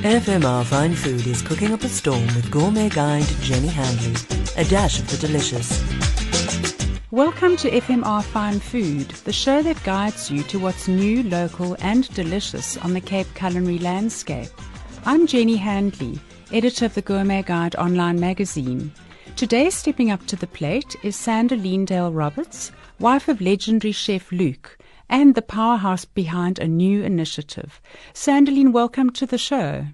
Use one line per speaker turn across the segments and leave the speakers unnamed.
FMR Fine Food is cooking up a storm with gourmet guide Jenny Handley. A dash of the delicious.
Welcome to FMR Fine Food, the show that guides you to what's new, local, and delicious on the Cape culinary landscape. I'm Jenny Handley, editor of the Gourmet Guide online magazine. Today, stepping up to the plate is Sandalene Dale Roberts, wife of legendary chef Luke, and the powerhouse behind a new initiative. Sandalene, welcome to the show.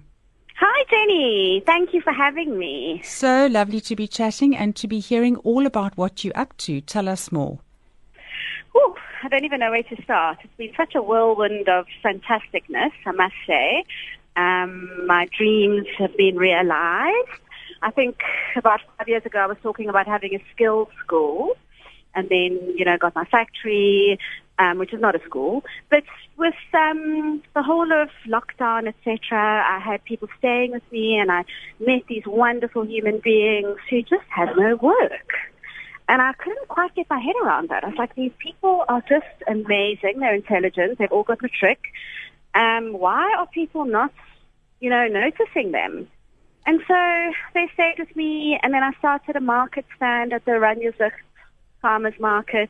Hi, Jenny. Thank you for having me.
So lovely to be chatting and to be hearing all about what you're up to. Tell us more.
Ooh, I don't even know where to start. It's been such a whirlwind of fantasticness, I must say. Um, my dreams have been realized. I think about five years ago I was talking about having a skills school and then, you know, got my factory, um, which is not a school. But with um, the whole of lockdown, etc., I had people staying with me, and I met these wonderful human beings who just had no work. And I couldn't quite get my head around that. I was like, these people are just amazing. They're intelligent. They've all got the trick. Um, why are people not, you know, noticing them? And so they stayed with me, and then I started a market stand at the Oranjezicht Farmers Market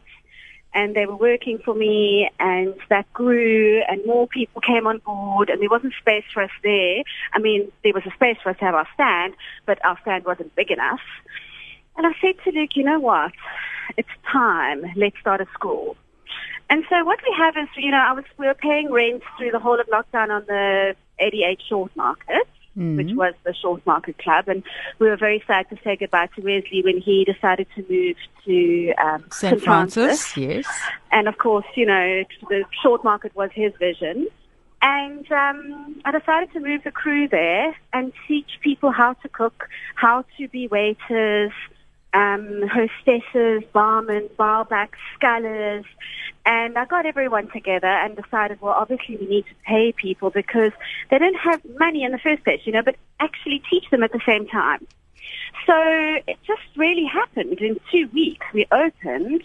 and they were working for me and that grew and more people came on board and there wasn't space for us there. I mean, there was a space for us to have our stand, but our stand wasn't big enough. And I said to Luke, you know what? It's time. Let's start a school. And so what we have is, you know, I was, we were paying rent through the whole of lockdown on the 88 short market mm-hmm. which was the Short Market Club. And we were very sad to say goodbye to Wesley when he decided to move to um,
St. Francis. Francis. Yes.
And of course, you know, the Short Market was his vision. And um, I decided to move the crew there and teach people how to cook, how to be waiters, um, hostesses, barmen, barbacks, scullers, and I got everyone together and decided, well, obviously we need to pay people because they don't have money in the first place, you know, but actually teach them at the same time. So it just really happened. In two weeks, we opened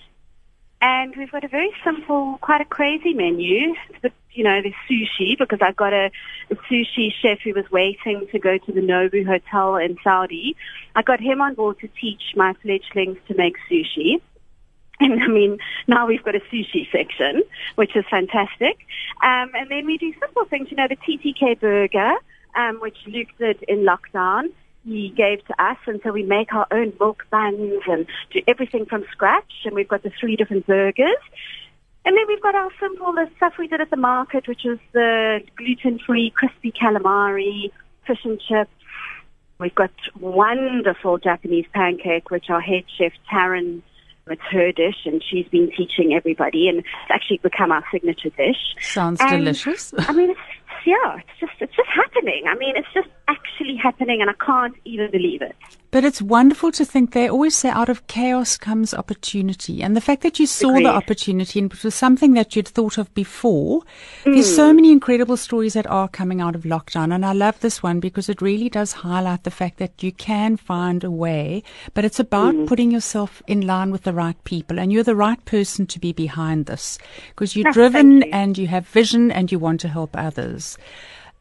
and we've got a very simple, quite a crazy menu. But, you know, there's sushi because I've got a, a sushi chef who was waiting to go to the Nobu Hotel in Saudi. I got him on board to teach my fledglings to make sushi. And I mean, now we've got a sushi section, which is fantastic. Um, and then we do simple things, you know, the TTK burger, um, which Luke did in lockdown. He gave to us, and so we make our own milk buns and do everything from scratch. And we've got the three different burgers. And then we've got our simple, the stuff we did at the market, which is the gluten-free crispy calamari, fish and chips. We've got wonderful Japanese pancake, which our head chef Taryn it's her dish, and she's been teaching everybody, and it's actually become our signature dish.
Sounds and, delicious.
I mean, it's, yeah, it's just it's just happening. I mean, it's just actually happening, and I can't even believe it.
But it's wonderful to think they always say out of chaos comes opportunity. And the fact that you saw Agreed. the opportunity and it was something that you'd thought of before, mm. there's so many incredible stories that are coming out of lockdown. And I love this one because it really does highlight the fact that you can find a way, but it's about mm. putting yourself in line with the right people. And you're the right person to be behind this because you're driven you. and you have vision and you want to help others.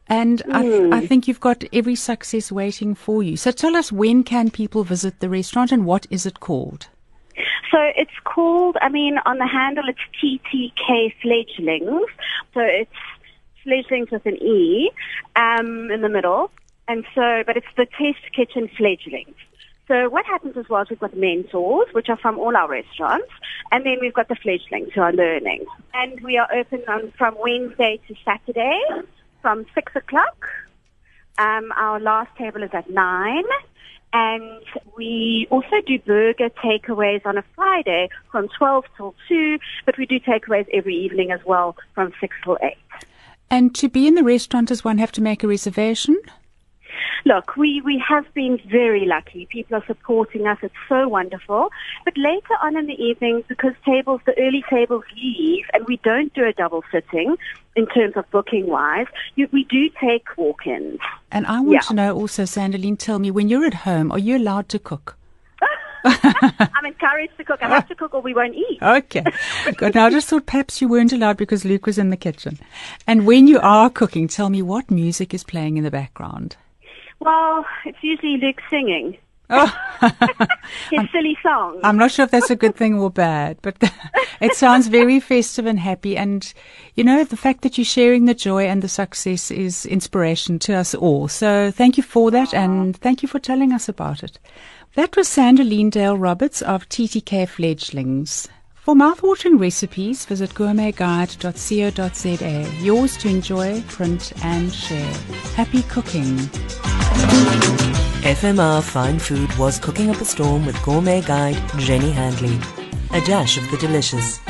And mm. I, th- I, hmm. think you've got every success waiting for you. So tell us when can people visit the restaurant and what is it called?
So it's called, I mean, on the handle it's TTK Fledgelings. So it's fledglings with an E um, in the middle. And so, but it's the Test Kitchen Fledgelings. So what happens as well is we've got mentors, which are from all our restaurants, and then we've got the fledglings who are learning. And we are open on, from Wednesday to Saturday from 6 o'clock. Um, our last table is at 9. And we also do burger takeaways on a Friday from 12 till 2, but we do takeaways every evening as well from 6 till 8.
And to be in the restaurant, does one have to make a reservation?
Look, we, we have been very lucky. People are supporting us. It's so wonderful. But later on in the evening, because tables, the early tables leave and we don't do a double sitting in terms of booking wise, you, we do take walk-ins.
And I want yeah. to know also, Sandalene, tell me, when you're at home, are you allowed to cook?
I'm encouraged to cook. I have to cook or we won't eat.
Okay. Good. Now, I just thought perhaps you weren't allowed because Luke was in the kitchen. And when you are cooking, tell me what music is playing in the background.
Well, it's usually Luke singing.
Oh.
His silly song.
I'm not sure if that's a good thing or bad, but it sounds very festive and happy. And, you know, the fact that you're sharing the joy and the success is inspiration to us all. So thank you for that and thank you for telling us about it. That was Sandalene Dale Roberts of TTK Fledgelings. For mouthwatering recipes, visit gourmetguide.co.za. Yours to enjoy, print and share. Happy cooking.
FMR Fine Food was cooking up a storm with gourmet guide Jenny Handley. A dash of the delicious.